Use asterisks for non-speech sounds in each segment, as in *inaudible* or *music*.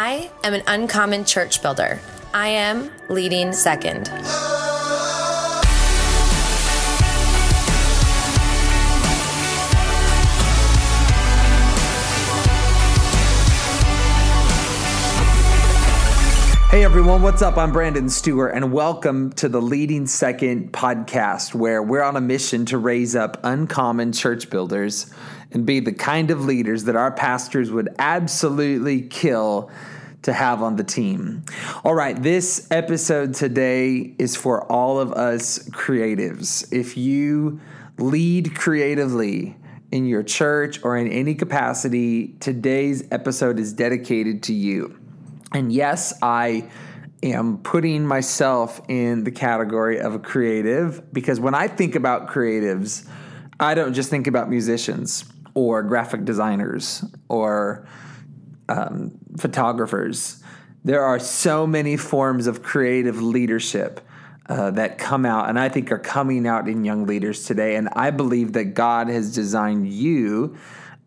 I am an uncommon church builder. I am leading second. Hey everyone, what's up? I'm Brandon Stewart, and welcome to the Leading Second podcast, where we're on a mission to raise up uncommon church builders and be the kind of leaders that our pastors would absolutely kill to have on the team. All right, this episode today is for all of us creatives. If you lead creatively, in your church or in any capacity, today's episode is dedicated to you. And yes, I am putting myself in the category of a creative because when I think about creatives, I don't just think about musicians or graphic designers or um, photographers. There are so many forms of creative leadership uh, that come out and I think are coming out in young leaders today. And I believe that God has designed you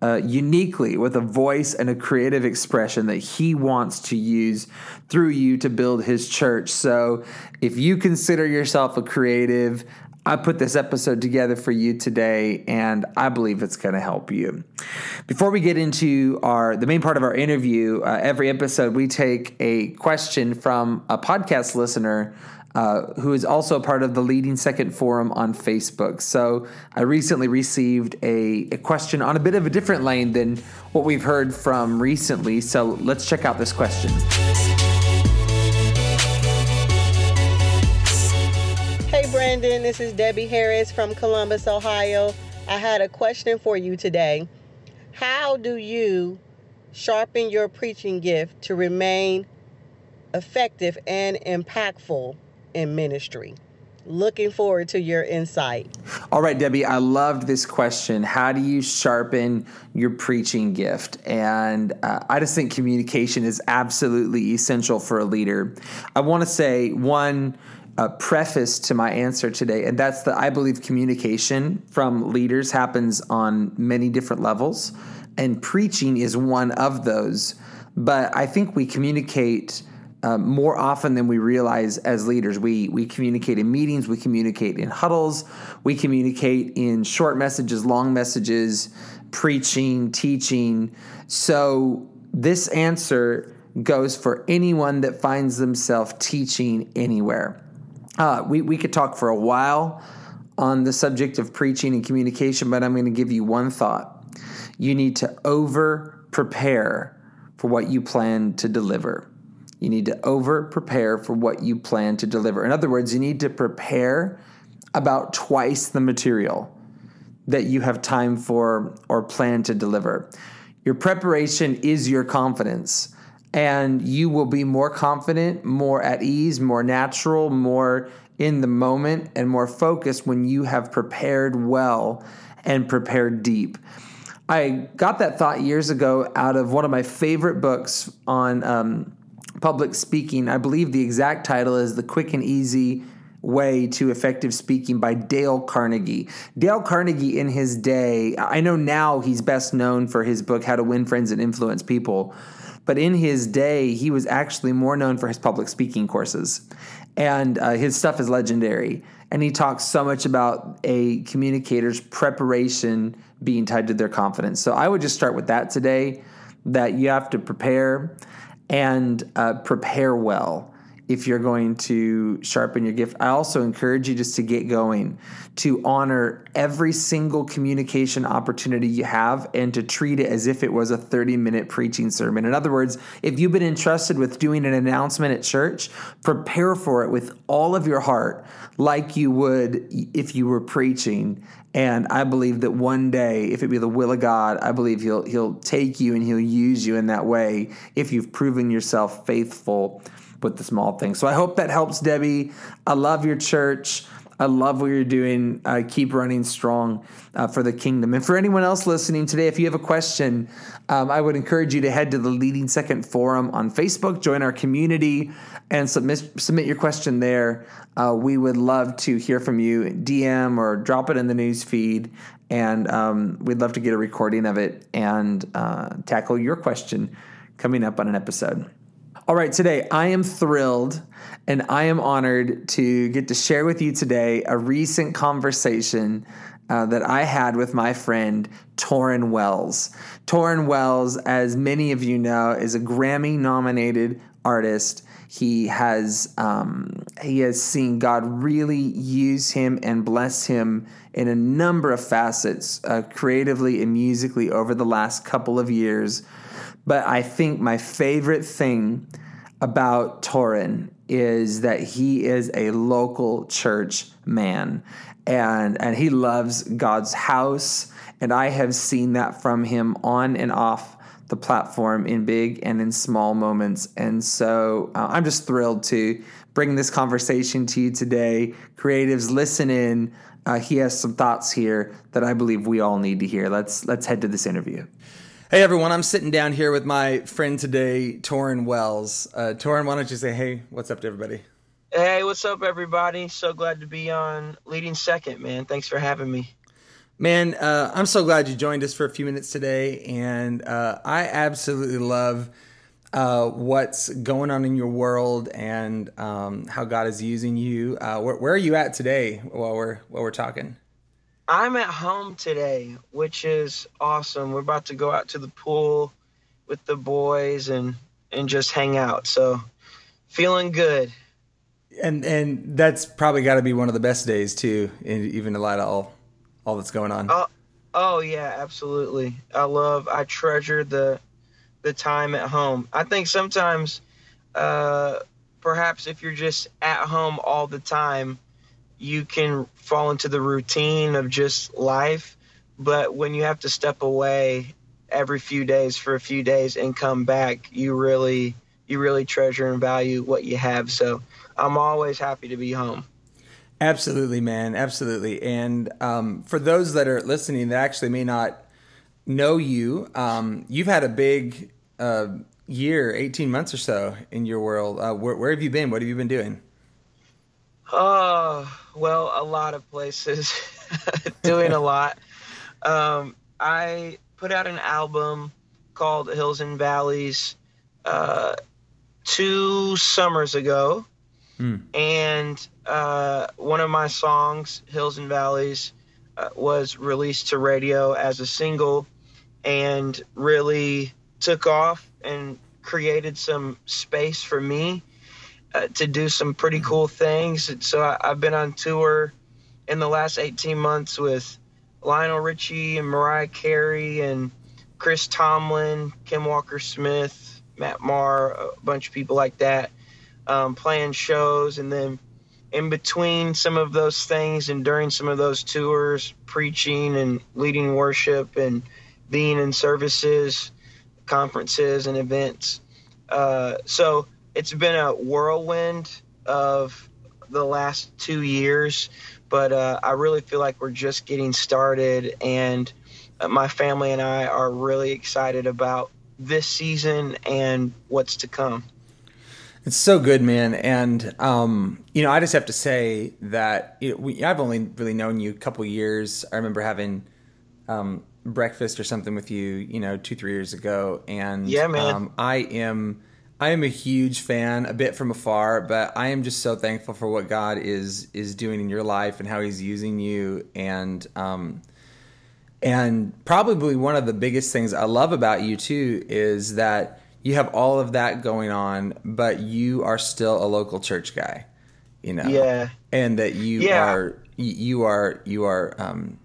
uh, uniquely with a voice and a creative expression that he wants to use through you to build his church. So if you consider yourself a creative, I put this episode together for you today, and I believe it's going to help you. Before we get into our the main part of our interview, uh, every episode we take a question from a podcast listener uh, who is also part of the Leading Second Forum on Facebook. So I recently received a, a, question on a bit of a different lane than what we've heard from recently. So let's check out this question. Brandon, this is Debbie Harris from Columbus, Ohio. I had a question for you today. How do you sharpen your preaching gift to remain effective and impactful in ministry. Looking forward to your insight. All right, Debbie, I loved this question. How do you sharpen your preaching gift? And uh, I just think communication is absolutely essential for a leader. I want to say one uh, preface to my answer today, and that's that I believe communication from leaders happens on many different levels, and preaching is one of those. But I think we communicate uh, more often than we realize as leaders. We we communicate in meetings, we communicate in huddles, we communicate in short messages, long messages, preaching, teaching. So this answer goes for anyone that finds themselves teaching anywhere. Uh, we we could talk for a while on the subject of preaching and communication, but I'm going to give you one thought. You need to over prepare for what you plan to deliver. You need to over prepare for what you plan to deliver. In other words, you need to prepare about twice the material that you have time for or plan to deliver. Your preparation is your confidence, and you will be more confident, more at ease, more natural, more in the moment, and more focused when you have prepared well and prepared deep. I got that thought years ago out of one of my favorite books on um, public speaking. I believe the exact title is The Quick and Easy Way to Effective Speaking by Dale Carnegie. Dale Carnegie, in his day, I know now he's best known for his book, How to Win Friends and Influence People. But in his day, he was actually more known for his public speaking courses. And uh, his stuff is legendary. And he talks so much about a communicator's preparation being tied to their confidence. So I would just start with that today that you have to prepare and uh, prepare well if you're going to sharpen your gift. I also encourage you just to get going, to honor every single communication opportunity you have and to treat it as if it was a 30 minute preaching sermon. In other words, if you've been entrusted with doing an announcement at church, prepare for it with all of your heart, like you would if you were preaching. And I believe that one day, if it be the will of God, I believe He'll He'll take you and He'll use you in that way if you've proven yourself faithful with the small things. So I hope that helps, Debbie. I love your church. I love what you're doing. Uh, keep running strong uh, for the kingdom. And for anyone else listening today, if you have a question, um, I would encourage you to head to the Leading Second Forum on Facebook, join our community, and submit, submit your question there. Uh, we would love to hear from you. DM or drop it in the news feed, and um, we'd love to get a recording of it and uh, tackle your question coming up on an episode. All right, today I am thrilled and I am honored to get to share with you today a recent conversation uh, that I had with my friend Tauren Wells. Tauren Wells, as many of you know, is a Grammy nominated artist. He has um, he has seen God really use him and bless him in a number of facets, uh, creatively and musically, over the last couple of years. But I think my favorite thing about Tauren is that he is a local church man and and he loves God's house and I have seen that from him on and off the platform in big and in small moments. And so uh, I'm just thrilled to bring this conversation to you today. Creatives listen in. Uh, he has some thoughts here that I believe we all need to hear. Let's let's head to this interview Hey everyone, I'm sitting down here with my friend today, Tauren Wells. Uh, Tauren, why don't you say hey, what's up to everybody? Hey, what's up, everybody? So glad to be on Leading Second, man. Thanks for having me. Man, uh, I'm so glad you joined us for a few minutes today, and uh, I absolutely love uh, what's going on in your world and um, how God is using you. Uh, where, where, are you at today while we're while we're talking? I'm at home today, which is awesome. We're about to go out to the pool with the boys and and just hang out. So feeling good. And and that's probably got to be one of the best days too, in even in light of all all that's going on. Oh, oh yeah, absolutely. I love. I treasure the the time at home. I think sometimes, uh, perhaps if you're just at home all the time you can fall into the routine of just life. But when you have to step away every few days for a few days and come back, you really you really treasure and value what you have. So I'm always happy to be home. Absolutely, man. Absolutely. And um, for those that are listening that actually may not know you, um, you've had a big uh, year, 18 months or so in your world. Uh, where, where have you been? What have you been doing? Oh, well, a lot of places, *laughs* doing a *laughs* lot. Um, I put out an album called Hills and Valleys uh, two summers ago. Mm. And uh, one of my songs, Hills and Valleys, uh, was released to radio as a single and really took off and created some space for me uh, to do some pretty cool things. So I, have been on tour in the last 18 months with Lionel Richie and Mariah Carey and Chris Tomlin, Kim Walker Smith, Matt Maher, a bunch of people like that, um, playing shows. And then in between some of those things and during some of those tours, preaching and leading worship and being in services, conferences, and events. Uh, so it's been a whirlwind of the last two years, but uh, I really feel like we're just getting started, and uh, my family and I are really excited about this season and what's to come. It's so good, man. And um, you know, I just have to say that you know, we, I've only really known you a couple years. I remember having um, breakfast or something with you, you know, two three years ago, and yeah, man. Um, I am I am a huge fan, a bit from afar, but I am just so thankful for what God is is doing in your life and how He's using you, and um, and probably one of the biggest things I love about you too is that you have all of that going on, but you are still a local church guy, you know, yeah, and that you yeah. are you are you are um,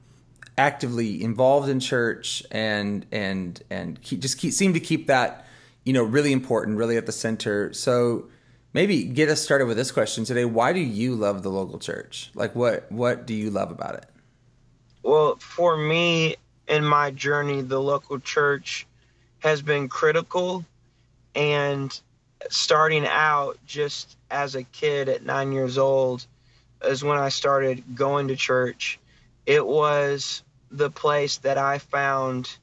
actively involved in church and and and keep, just keep seem to keep that you know, really important, really at the center. So maybe get us started with this question today. Why do you love the local church? Like what what do you love about it? Well, for me in my journey, the local church has been critical and starting out just as a kid at 9 years old is when I started going to church. It was the place that I found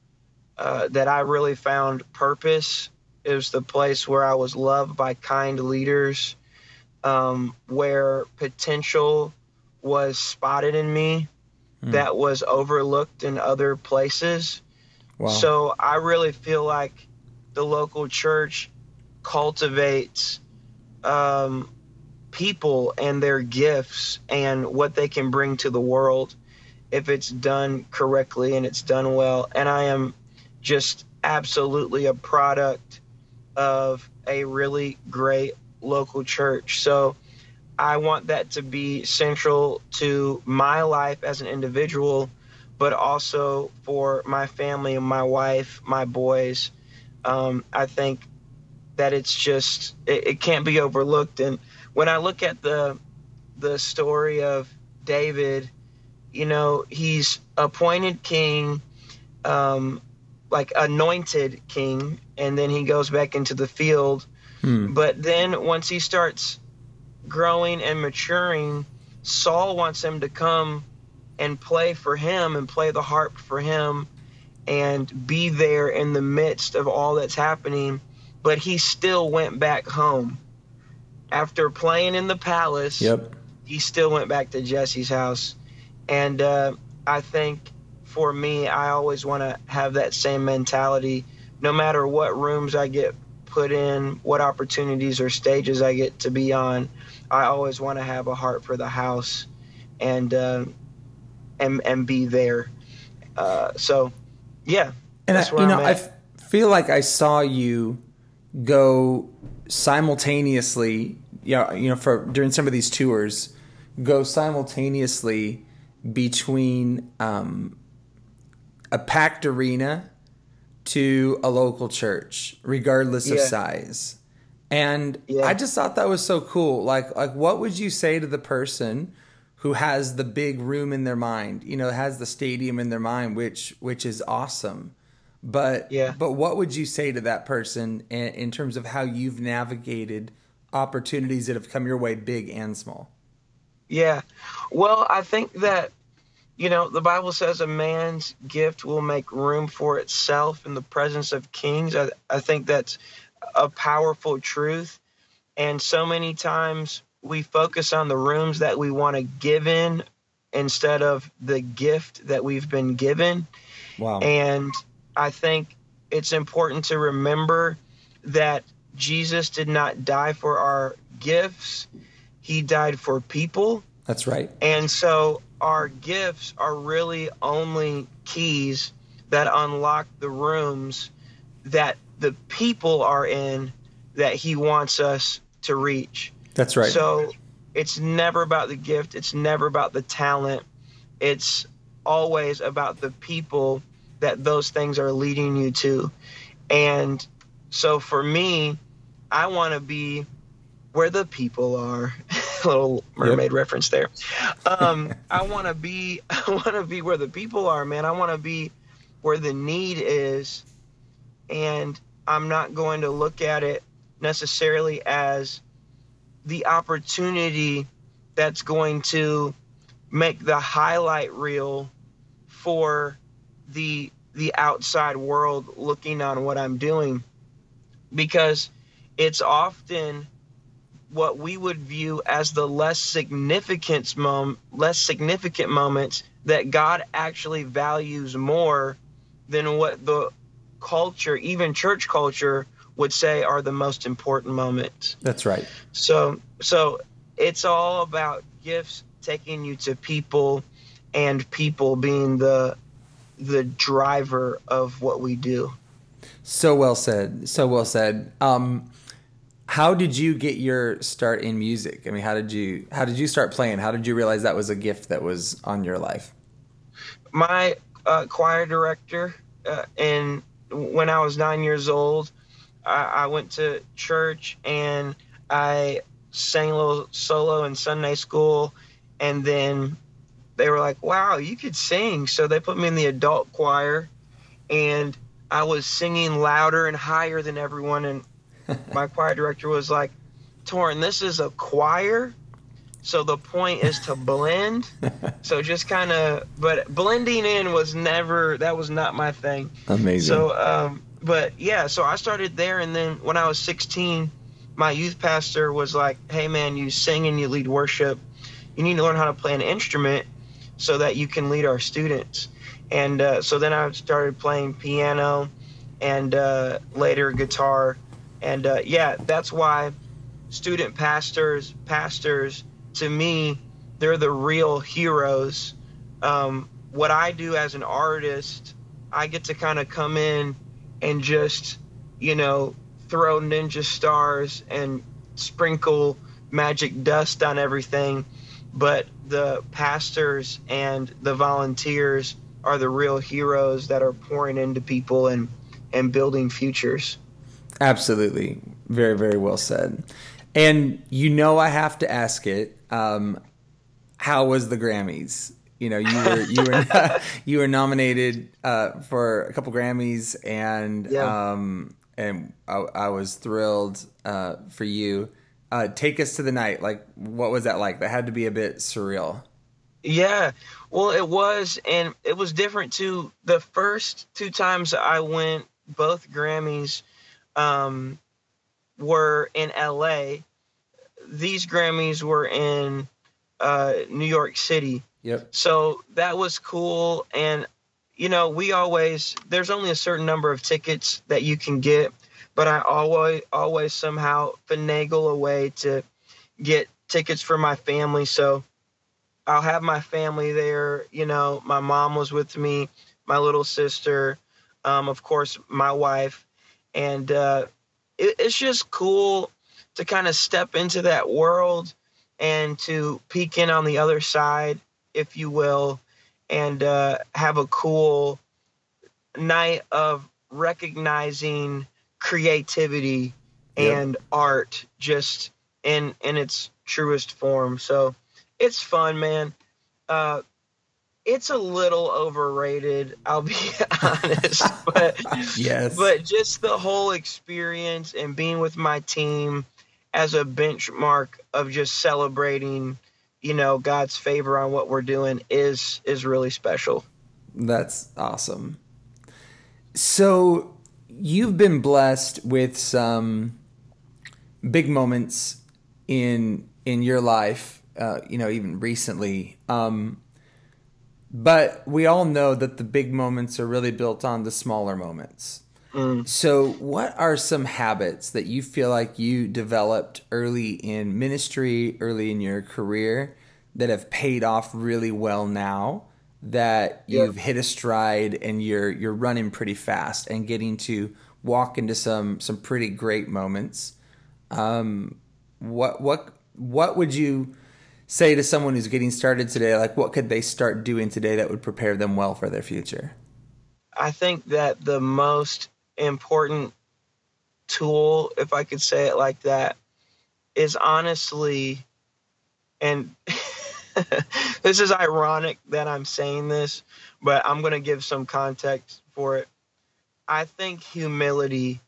uh, that I really found purpose it was the place where I was loved by kind leaders, um, where potential was spotted in me mm. that was overlooked in other places. Wow. So I really feel like the local church cultivates um, people and their gifts and what they can bring to the world if it's done correctly and it's done well. And I am just absolutely a product of a really great local church. So I want that to be central to my life as an individual, but also for my family, my wife, my boys. Um, I think that it's just it, it can't be overlooked. And when I look at the the story of David, you know, he's appointed king, um, like anointed king, and then he goes back into the field. Hmm. But then once he starts growing and maturing, Saul wants him to come and play for him and play the harp for him and be there in the midst of all that's happening. But he still went back home. After playing in the palace, yep. he still went back to Jesse's house. And uh, I think for me, I always want to have that same mentality. No matter what rooms I get put in, what opportunities or stages I get to be on, I always want to have a heart for the house, and uh, and and be there. Uh, so, yeah. And I, you know, I f- feel like I saw you go simultaneously. You know, you know, for during some of these tours, go simultaneously between um, a packed arena to a local church, regardless yeah. of size. And yeah. I just thought that was so cool. Like like what would you say to the person who has the big room in their mind, you know, has the stadium in their mind, which which is awesome. But yeah. but what would you say to that person in, in terms of how you've navigated opportunities that have come your way, big and small? Yeah. Well, I think that you know, the Bible says a man's gift will make room for itself in the presence of kings. I, I think that's a powerful truth. And so many times we focus on the rooms that we want to give in instead of the gift that we've been given. Wow. And I think it's important to remember that Jesus did not die for our gifts, He died for people. That's right. And so our gifts are really only keys that unlock the rooms that the people are in that he wants us to reach. That's right. So it's never about the gift, it's never about the talent. It's always about the people that those things are leading you to. And so for me, I want to be where the people are. *laughs* little mermaid yep. reference there. Um, *laughs* I want to be *laughs* I want to be where the people are, man. I want to be where the need is and I'm not going to look at it necessarily as the opportunity that's going to make the highlight reel for the the outside world looking on what I'm doing because it's often what we would view as the less significant mom less significant moments that God actually values more than what the culture, even church culture, would say are the most important moments. That's right. So, so it's all about gifts taking you to people, and people being the the driver of what we do. So well said. So well said. Um, how did you get your start in music? I mean, how did you how did you start playing? How did you realize that was a gift that was on your life? My uh, choir director uh, in when I was nine years old, I, I went to church and I sang a little solo in Sunday school, and then they were like, "Wow, you could sing!" So they put me in the adult choir, and I was singing louder and higher than everyone. And *laughs* my choir director was like, "Tauren, this is a choir." So the point is to blend. *laughs* so just kind of, but blending in was never, that was not my thing. Amazing. So, um, but yeah, so I started there. And then when I was 16, my youth pastor was like, hey man, you sing and you lead worship. You need to learn how to play an instrument so that you can lead our students. And uh, so then I started playing piano and uh, later guitar And uh, yeah, that's why student pastors, pastors, to me, they're the real heroes. Um, what I do as an artist, I get to kind of come in and just, you know, throw ninja stars and sprinkle magic dust on everything. But the pastors and the volunteers are the real heroes that are pouring into people and, and building futures. Absolutely. Very, very well said. And you know, I have to ask it. Um, how was the Grammys? You know, you were you were *laughs* you were nominated uh, for a couple Grammys, and yeah. um, and I, I, was thrilled uh, for you. Uh, take us to the night. Like, what was that like? That had to be a bit surreal. Yeah, well, it was, and it was different too. The first two times I went, both Grammys um, were in L.A. These Grammys were in uh, New York City. Yep. So that was cool, and you know, we always there's only a certain number of tickets that you can get, but I always always somehow finagle a way to get tickets for my family. So I'll have my family there. You know, my mom was with me, my little sister, um, of course, my wife, and uh, it, it's just cool to kind of step into that world and to peek in on the other side, if you will, and uh, have a cool night of recognizing creativity and yep. art just in in its truest form. So it's fun, man. Uh, it's a little overrated, I'll be *laughs* honest, but *laughs* yes, but just the whole experience and being with my team as a benchmark of just celebrating, you know, God's favor on what we're doing is is really special. That's awesome. So you've been blessed with some big moments in in your life, uh, you know, even recently. Um, but we all know that the big moments are really built on the smaller moments. Mm. So, what are some habits that you feel like you developed early in ministry, early in your career, that have paid off really well now? That you've hit a stride and you're you're running pretty fast and getting to walk into some some pretty great moments. Um, what what what would you say to someone who's getting started today? Like, what could they start doing today that would prepare them well for their future? I think that the most important tool, if I could say it like that, is honestly, and *laughs* this is ironic that I'm saying this, but I'm going to give some context for it. I think humility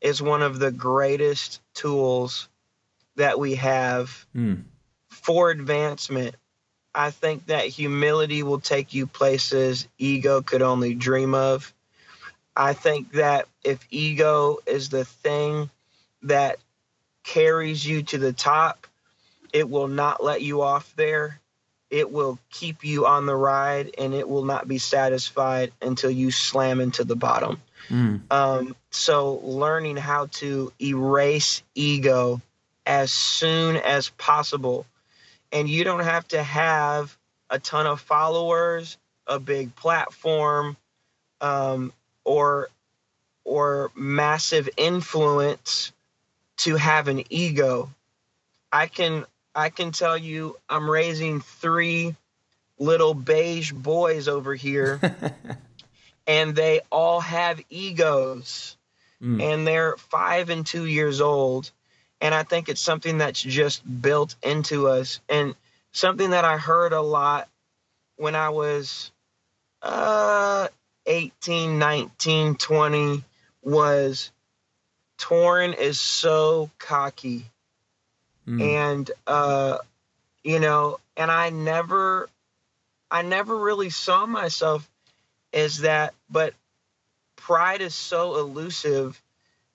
is one of the greatest tools that we have mm. For advancement. I think that humility will take you places ego could only dream of. I think that if ego is the thing that carries you to the top, it will not let you off there. It will keep you on the ride and it will not be satisfied until you slam into the bottom. Mm. Um, so, learning how to erase ego as soon as possible. And you don't have to have a ton of followers, a big platform. Um, or or massive influence to have an ego. I can I can tell you I'm raising three little beige boys over here *laughs* and they all have egos mm. and they're 5 and 2 years old and I think it's something that's just built into us and something that I heard a lot when I was uh 18, 19, 20 was Tauren is so cocky. Mm. And uh you know, and I never I never really saw myself as that, but pride is so elusive.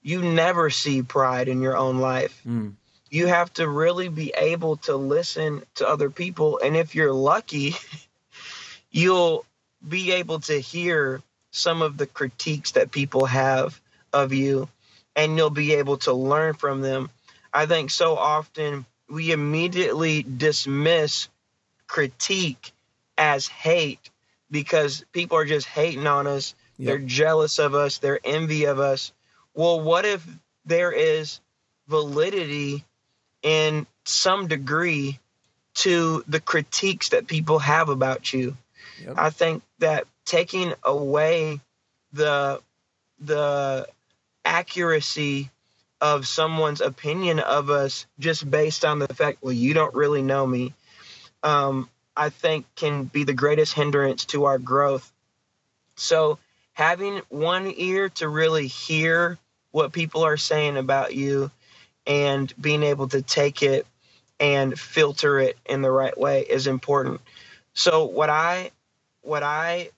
You never see pride in your own life. Mm. You have to really be able to listen to other people and if you're lucky, *laughs* you'll be able to hear some of the critiques that people have of you and you'll be able to learn from them. I think so often we immediately dismiss critique as hate because people are just hating on us. Yep. They're jealous of us. They're envy of us. Well, what if there is validity in some degree to the critiques that people have about you? Yep. I think that taking away the the accuracy of someone's opinion of us just based on the fact, well, you don't really know me, um, I think can be the greatest hindrance to our growth. So, having one ear to really hear what people are saying about you and being able to take it and filter it in the right way is important. So, what I what I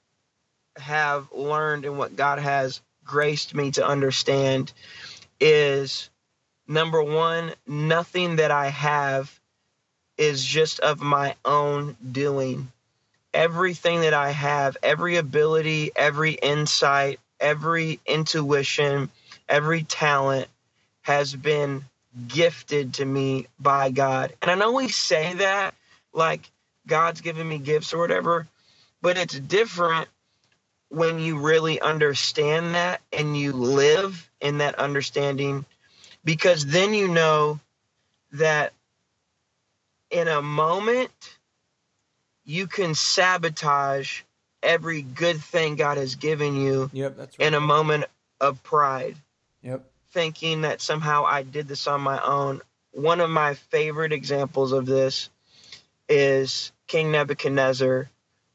have learned and what God has graced me to understand is number one, nothing that I have is just of my own doing. Everything that I have, every ability, every insight, every intuition, every talent has been gifted to me by God. And I know we say that like God's given me gifts or whatever, but it's different when you really understand that and you live in that understanding because then you know that in a moment you can sabotage every good thing God has given you yep, right. in a moment of pride. Yep. Thinking that somehow I did this on my own. One of my favorite examples of this is King Nebuchadnezzar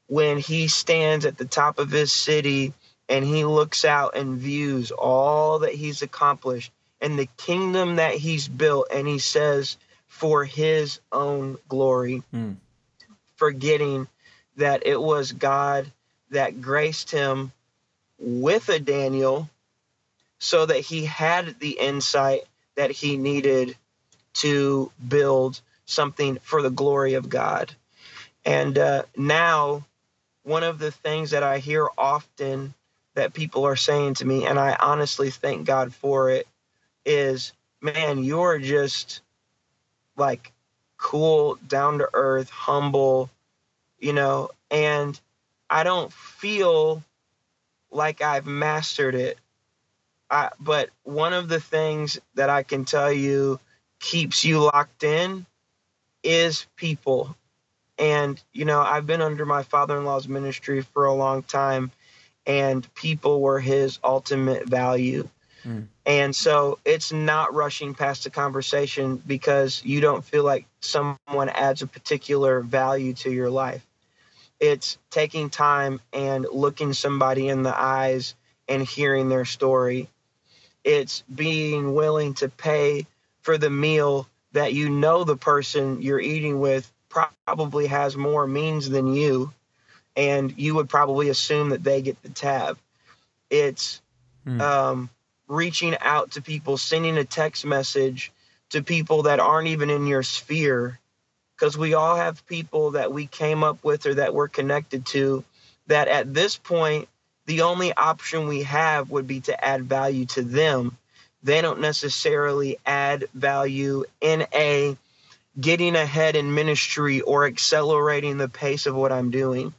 when he stands at the top of his city and he looks out and views all that he's accomplished and the kingdom that he's built and he says for his own glory mm. forgetting that it was god that graced him with a daniel so that he had the insight that he needed to build something for the glory of god and uh, now one of the things that I hear often that people are saying to me, and I honestly thank God for it, is man, you're just like cool, down to earth, humble, you know, and I don't feel like I've mastered it. I, but one of the things that I can tell you keeps you locked in is people and, you know, I've been under my father in law's ministry for a long time, and people were his ultimate value. Mm. And so it's not rushing past the conversation because you don't feel like someone adds a particular value to your life. It's taking time and looking somebody in the eyes and hearing their story. It's being willing to pay for the meal that you know the person you're eating with probably has more means than you, and you would probably assume that they get the tab. It's mm. um, reaching out to people, sending a text message to people that aren't even in your sphere, because we all have people that we came up with or that we're connected to that at this point, the only option we have would be to add value to them. They don't necessarily add value in a getting ahead in ministry or accelerating the pace of what I'm doing.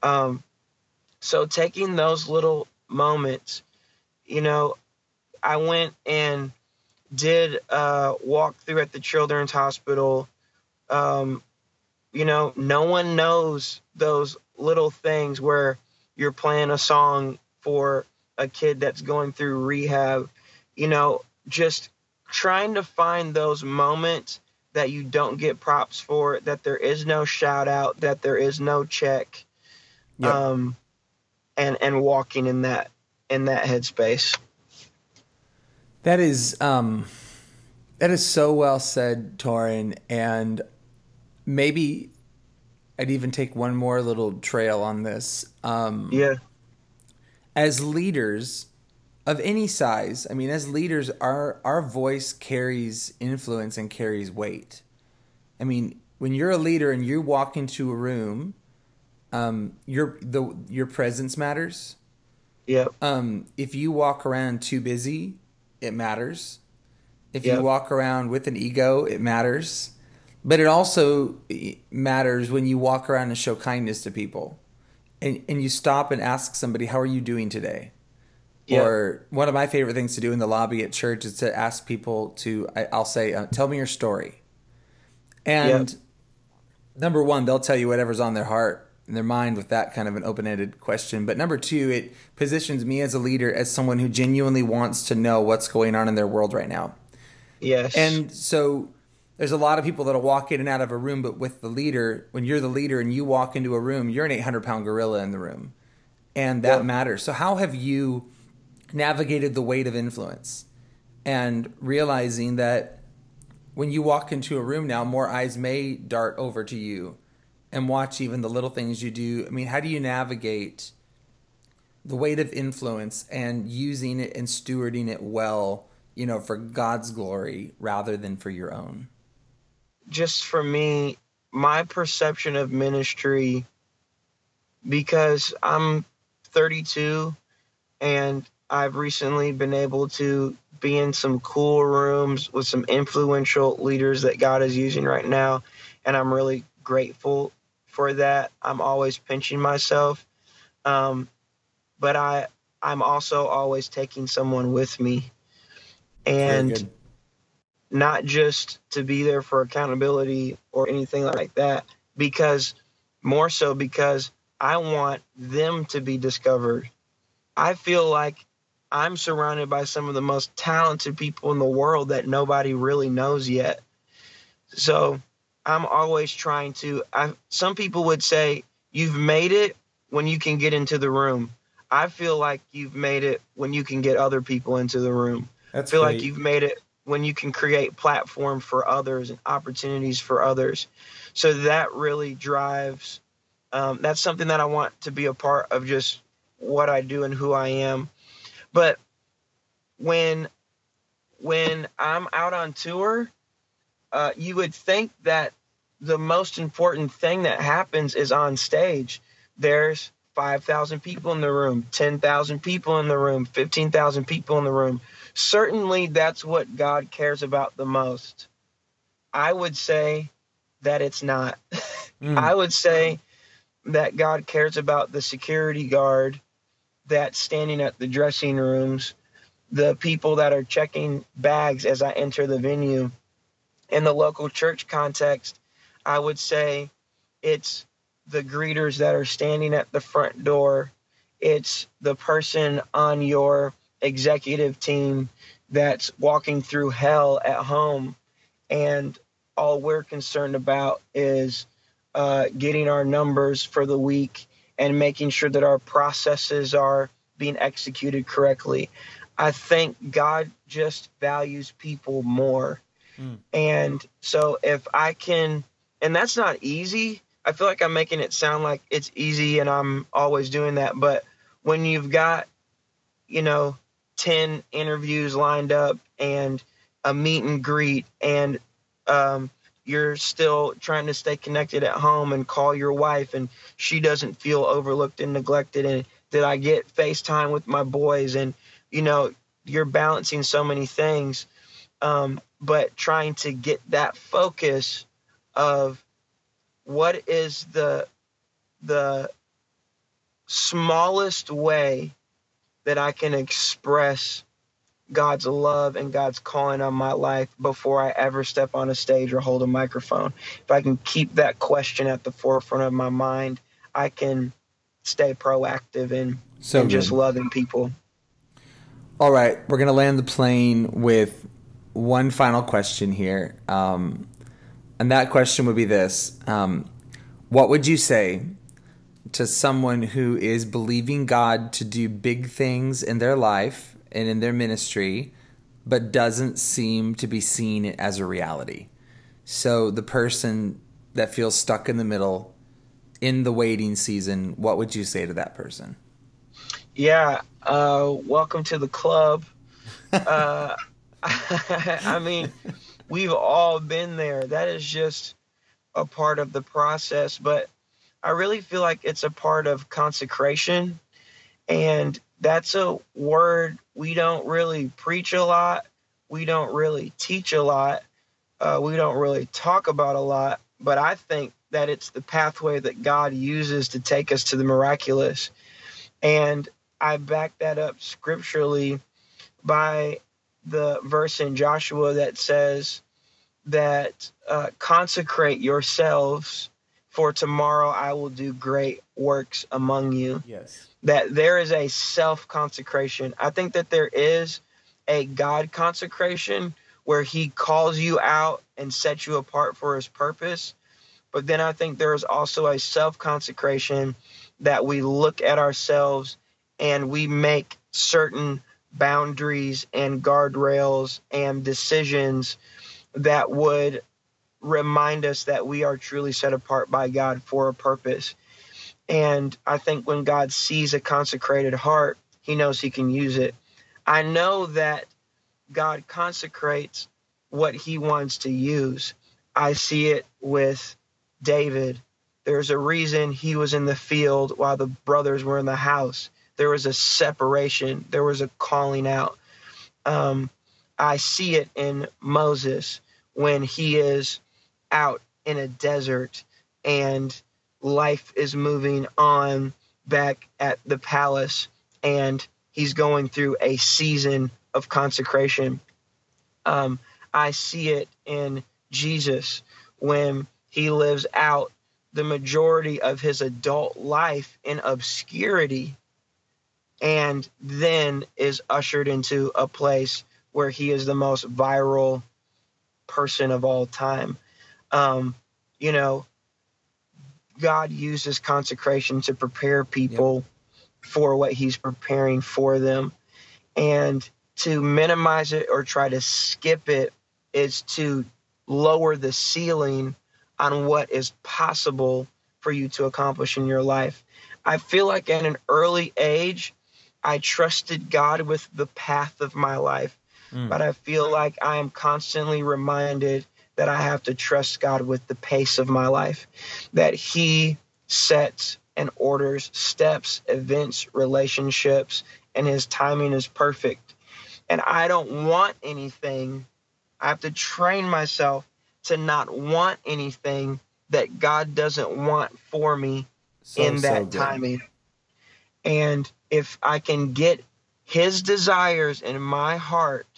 Um, so taking those little moments, you know, I went and did a walk through at the Children's Hospital. Um, you know, no one knows those little things where you're playing a song for a kid that's going through rehab. You know, just trying to find those moments that you don't get props for, that there is no shout out, that there is no check, yep. um, and and walking in that in that headspace. That is um, that is so well said, Tauren, and maybe I'd even take one more little trail on this. Um, yeah. As leaders, of any size. I mean, as leaders, our our voice carries influence and carries weight. I mean, when you're a leader and you walk into a room, um, your the your presence matters. Yeah. Um, if you walk around too busy, it matters. If Yep. you walk around with an ego, it matters. But it also matters when you walk around and show kindness to people. And and you stop and ask somebody, "How are you doing today?" Yep. Or one of my favorite things to do in the lobby at church is to ask people to I, I'll say, uh, "Tell me your story." And Yep. number one, they'll tell you whatever's on their heart and their mind with that kind of an open ended question. But number two, it positions me as a leader as someone who genuinely wants to know what's going on in their world right now. Yes. And so there's a lot of people that'll walk in and out of a room, but with the leader, when you're the leader and you walk into a room, you're an 800 pound gorilla in the room. And that Yeah. matters. So, how have you navigated the weight of influence and realizing that when you walk into a room now, more eyes may dart over to you and watch even the little things you do? I mean, how do you navigate the weight of influence and using it and stewarding it well, you know, for God's glory rather than for your own? Just for me, my perception of ministry, because I'm 32 and I've recently been able to be in some cool rooms with some influential leaders that God is using right now. And I'm really grateful for that. I'm always pinching myself. Um, but I, I'm also always taking someone with me. And. Not just to be there for accountability or anything like that, because more so because I want them to be discovered. I feel like I'm surrounded by some of the most talented people in the world that nobody really knows yet. So I'm always trying to. I, some people would say, You've made it when you can get into the room. I feel like you've made it when you can get other people into the room. That's I feel great. like you've made it when you can create platform for others and opportunities for others. So that really drives. Um, that's something that I want to be a part of, just what I do and who I am. But when when I'm out on tour, uh, you would think that the most important thing that happens is on stage. There's 5,000 people in the room, 10,000 people in the room, 15,000 people in the room. Certainly, that's what God cares about the most. I would say that it's not. *laughs* Mm. I would say that God cares about the security guard that's standing at the dressing rooms, the people that are checking bags as I enter the venue. In the local church context, I would say it's the greeters that are standing at the front door. It's the person on your executive team that's walking through hell at home. And all we're concerned about is uh, getting our numbers for the week and making sure that our processes are being executed correctly. I think God just values people more. And so if I can, and that's not easy. I feel like I'm making it sound like it's easy and I'm always doing that. But when you've got, you know, 10 interviews lined up and a meet and greet and um, you're still trying to stay connected at home and call your wife and she doesn't feel overlooked and neglected and did I get FaceTime with my boys and you know you're balancing so many things. Um, but trying to get that focus of what is the the smallest way that I can express God's love and God's calling on my life before I ever step on a stage or hold a microphone. If I can keep that question at the forefront of my mind, I can stay proactive in, So in just loving people. All right, we're gonna land the plane with one final question here, um, and that question would be this: um, What would you say to someone who is believing God to do big things in their life and in their ministry, but doesn't seem to be seeing it as a reality? So the person that feels stuck in the middle in the waiting season, what would you say to that person? Yeah, uh, welcome to the club. uh, *laughs* I mean, we've all been there. That is just a part of the process, but I really feel like it's a part of consecration and that's a word we don't really preach a lot. We don't really teach a lot. Uh, we don't really talk about a lot. But I think that it's the pathway that God uses to take us to the miraculous. And I back that up scripturally by the verse in Joshua that says that uh, consecrate yourselves for tomorrow I will do great works among you. Yes. That there is a self consecration. I think that there is a God consecration where he calls you out and sets you apart for his purpose. But then I think there is also a self consecration that we look at ourselves and we make certain boundaries and guardrails and decisions that would remind us that we are truly set apart by God for a purpose. And I think when God sees a consecrated heart, he knows he can use it. I know that God consecrates what he wants to use. I see it with David. There's a reason he was in the field while the brothers were in the house. There was a separation, there was a calling out. Um, I see it in Moses when he is out in a desert and life is moving on back at the palace and he's going through a season of consecration. Um, I see it in Jesus when he lives out the majority of his adult life in obscurity and then is ushered into a place where he is the most viral person of all time. Um, you know, God uses consecration to prepare people yep. for what he's preparing for them. And to minimize it or try to skip it is to lower the ceiling on what is possible for you to accomplish in your life. I feel like at an early age, I trusted God with the path of my life, mm. but I feel like I am constantly reminded that I have to trust God with the pace of my life, that He sets and orders steps, events, relationships, and His timing is perfect. And I don't want anything. I have to train myself to not want anything that God doesn't want for me so, in that so timing. And if I can get His desires in my heart,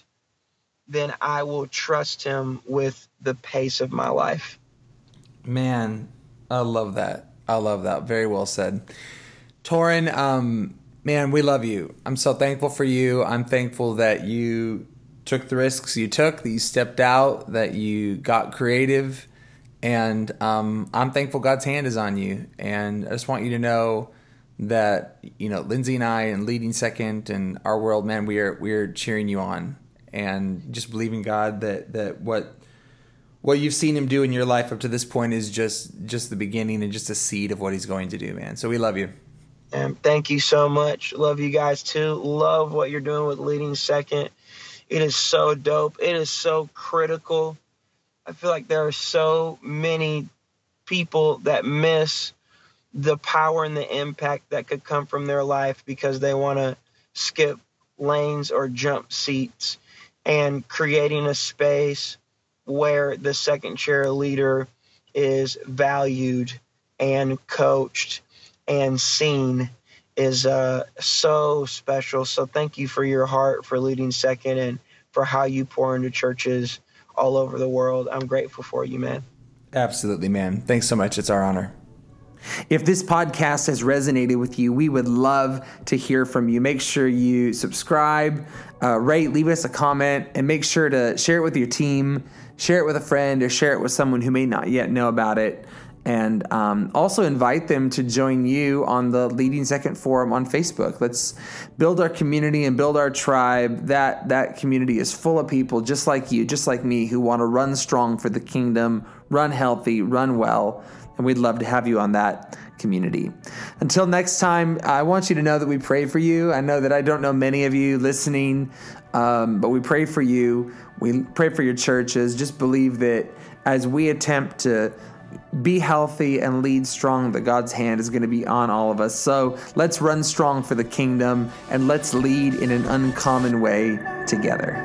then I will trust Him with the pace of my life. Man, I love that. I love that. Very well said. Tauren, um, man, we love you. I'm so thankful for you. I'm thankful that you took the risks you took, that you stepped out, that you got creative. And um, I'm thankful God's hand is on you. And I just want you to know that, you know, Lindsay and I and Leading Second and our world, man, we are, we are cheering you on and just believing God that, that what what you've seen him do in your life up to this point is just just the beginning and just a seed of what he's going to do, man. So we love you. And thank you so much. Love you guys too. Love what you're doing with leading second. It is so dope. It is so critical. I feel like there are so many people that miss the power and the impact that could come from their life because they want to skip lanes or jump seats and creating a space where the second chair leader is valued and coached and seen is uh, so special. So thank you for your heart for leading second and for how you pour into churches all over the world. I'm grateful for you, man. Absolutely, man. Thanks so much. It's our honor. If this podcast has resonated with you, we would love to hear from you. Make sure you subscribe, uh, rate, leave us a comment, and make sure to share it with your team share it with a friend or share it with someone who may not yet know about it. And um, also invite them to join you on the Leading Second Forum on Facebook. Let's build our community and build our tribe. That that community is full of people just like you, just like me, who want to run strong for the kingdom, run healthy, run well, and we'd love to have you on that community. Until next time, I want you to know that we pray for you. I know that I don't know many of you listening, um, but we pray for you. We pray for your churches. Just believe that as we attempt to be healthy and lead strong, that God's hand is going to be on all of us. So let's run strong for the kingdom and let's lead in an uncommon way together.